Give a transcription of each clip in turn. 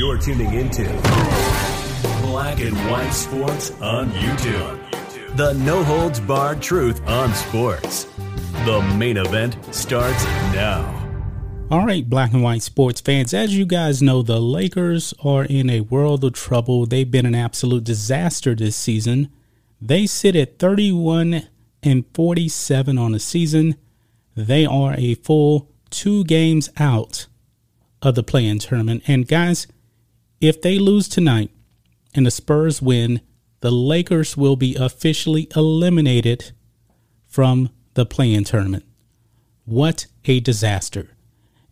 You're tuning into Black and White Sports on YouTube. The no holds barred truth on sports. The main event starts now. All right, black and white sports fans, as you guys know, the Lakers are in a world of trouble. They've been an absolute disaster this season. They sit at 31 and 47 on the season. They are a full two games out of the play in tournament. And guys, if they lose tonight and the Spurs win, the Lakers will be officially eliminated from the play in tournament. What a disaster.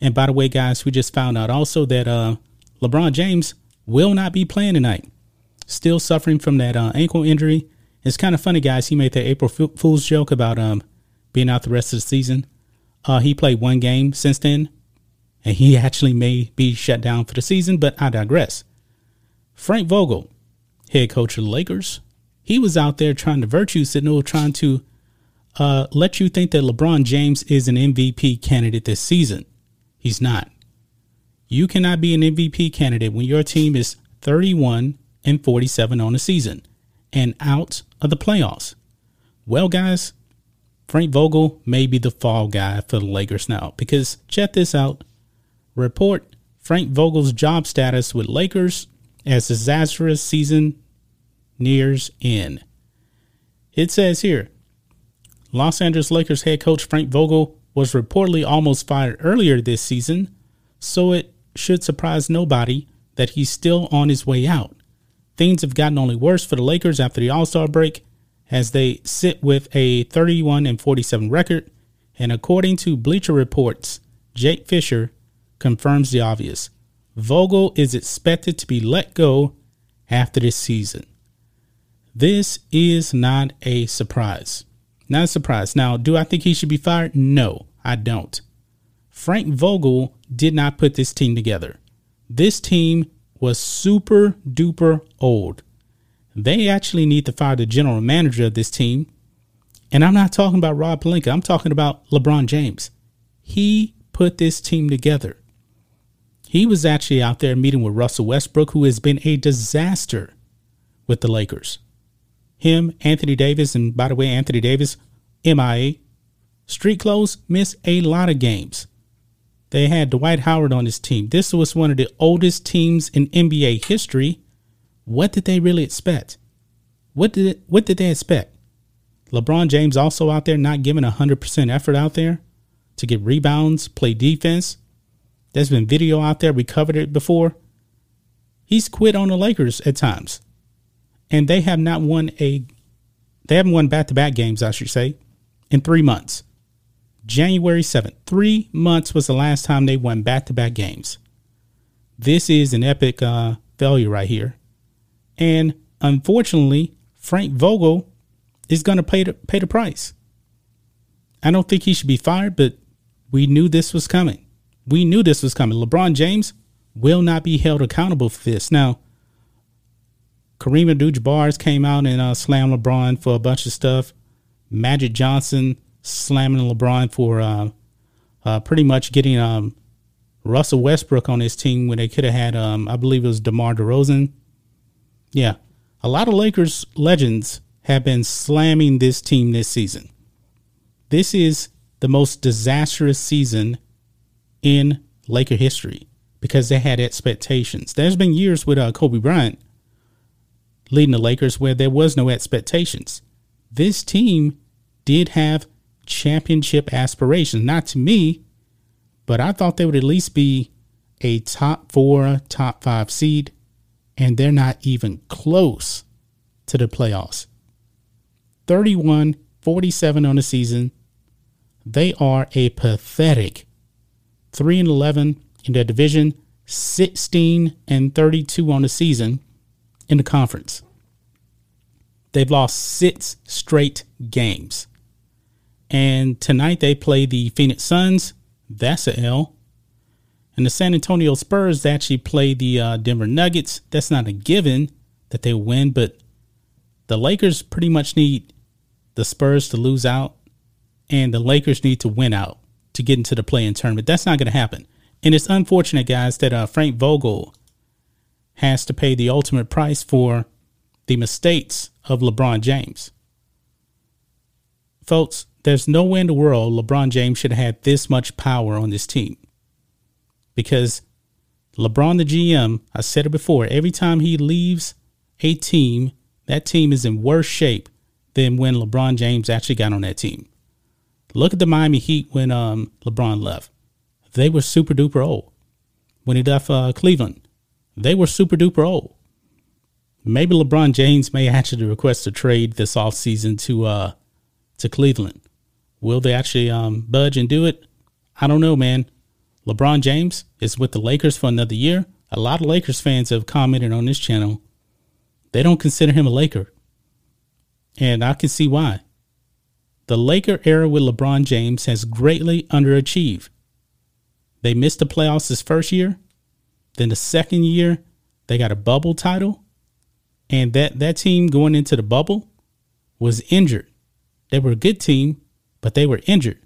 And by the way, guys, we just found out also that uh, LeBron James will not be playing tonight. Still suffering from that uh, ankle injury. It's kind of funny, guys. He made the April Fool's joke about um, being out the rest of the season. Uh, he played one game since then, and he actually may be shut down for the season, but I digress. Frank Vogel, head coach of the Lakers, he was out there trying to virtue signal, trying to uh, let you think that LeBron James is an MVP candidate this season. He's not. You cannot be an MVP candidate when your team is 31 and 47 on the season and out of the playoffs. Well, guys, Frank Vogel may be the fall guy for the Lakers now because check this out. Report Frank Vogel's job status with Lakers as disastrous season nears end. It says here Los Angeles Lakers head coach Frank Vogel was reportedly almost fired earlier this season, so it should surprise nobody that he's still on his way out. Things have gotten only worse for the Lakers after the All Star break, as they sit with a 31 and 47 record. And according to Bleacher Reports, Jake Fischer confirms the obvious. Vogel is expected to be let go after this season. This is not a surprise. Not a surprise. Now, do I think he should be fired? No, I don't. Frank Vogel did not put this team together. This team was super duper old. They actually need to fire the general manager of this team. And I'm not talking about Rob Pelinka. I'm talking about LeBron James. He put this team together. He was actually out there meeting with Russell Westbrook, who has been a disaster with the Lakers. Him, Anthony Davis, and by the way, Anthony Davis, MIA, street clothes, missed a lot of games. They had Dwight Howard on his team. This was one of the oldest teams in NBA history. What did they really expect? What did what did they expect? LeBron James also out there not giving 100% effort out there to get rebounds, play defense. There's been video out there. We covered it before. He's quit on the Lakers at times. And they have not won a they haven't won back-to-back games, I should say, in 3 months. January 7th. Three months was the last time they won back to back games. This is an epic uh, failure right here. And unfortunately, Frank Vogel is going to pay the, pay the price. I don't think he should be fired, but we knew this was coming. We knew this was coming. LeBron James will not be held accountable for this. Now, Kareem Abdul-Jabbar came out and uh, slammed LeBron for a bunch of stuff. Magic Johnson slamming LeBron for uh, uh, pretty much getting um, Russell Westbrook on his team when they could have had, um, I believe it was DeMar DeRozan. Yeah, a lot of Lakers legends have been slamming this team this season. This is the most disastrous season in Laker history because they had expectations. There's been years with uh, Kobe Bryant leading the Lakers where there was no expectations. This team did have championship aspirations. Not to me, but I thought they would at least be a top four, top five seed, and they're not even close to the playoffs. 31 47 on the season. They are a pathetic 3 and 11 in their division, 16 and 32 on the season in the conference. They've lost six straight games. And tonight they play the Phoenix Suns. That's a L. And the San Antonio Spurs actually play the uh, Denver Nuggets. That's not a given that they win, but the Lakers pretty much need the Spurs to lose out, and the Lakers need to win out to get into the play-in tournament. That's not going to happen. And it's unfortunate, guys, that uh, Frank Vogel has to pay the ultimate price for the mistakes of LeBron James. Folks, there's no way in the world LeBron James should have had this much power on this team. Because LeBron, the GM, I said it before, every time he leaves a team, that team is in worse shape than when LeBron James actually got on that team. Look at the Miami Heat when um, LeBron left. They were super duper old. When he left uh, Cleveland, they were super duper old. Maybe LeBron James may actually request a trade this offseason to uh, to Cleveland. Will they actually um, budge and do it? I don't know, man. LeBron James is with the Lakers for another year. A lot of Lakers fans have commented on this channel. They don't consider him a Laker. And I can see why. The Laker era with LeBron James has greatly underachieved. They missed the playoffs this first year. Then the second year, they got a bubble title. And that, that team going into the bubble was injured. They were a good team, but they were injured.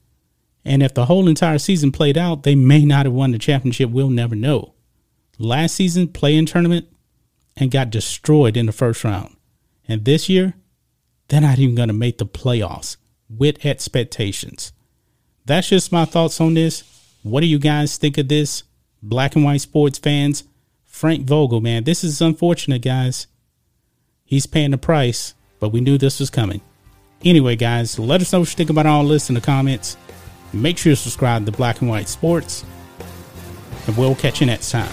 And if the whole entire season played out, they may not have won the championship. We'll never know. Last season, play in tournament and got destroyed in the first round. And this year, they're not even going to make the playoffs with expectations. That's just my thoughts on this. What do you guys think of this? Black and white sports fans, Frank Vogel, man, this is unfortunate, guys. He's paying the price, but we knew this was coming. Anyway, guys, let us know what you think about all this in the comments. Make sure you subscribe to Black and White Sports, and we'll catch you next time.